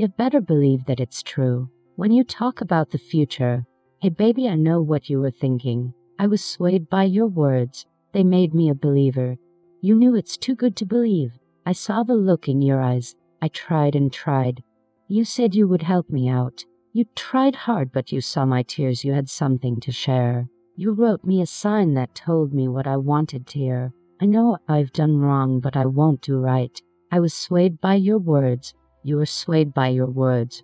You'd better believe that it's true. When you talk about the future, hey baby, I know what you were thinking. I was swayed by your words. They made me a believer. You knew it's too good to believe. I saw the look in your eyes. I tried and tried. You said you would help me out. You tried hard, but you saw my tears. You had something to share. You wrote me a sign that told me what I wanted to hear. I know I've done wrong, but I won't do right. I was swayed by your words. You are swayed by your words.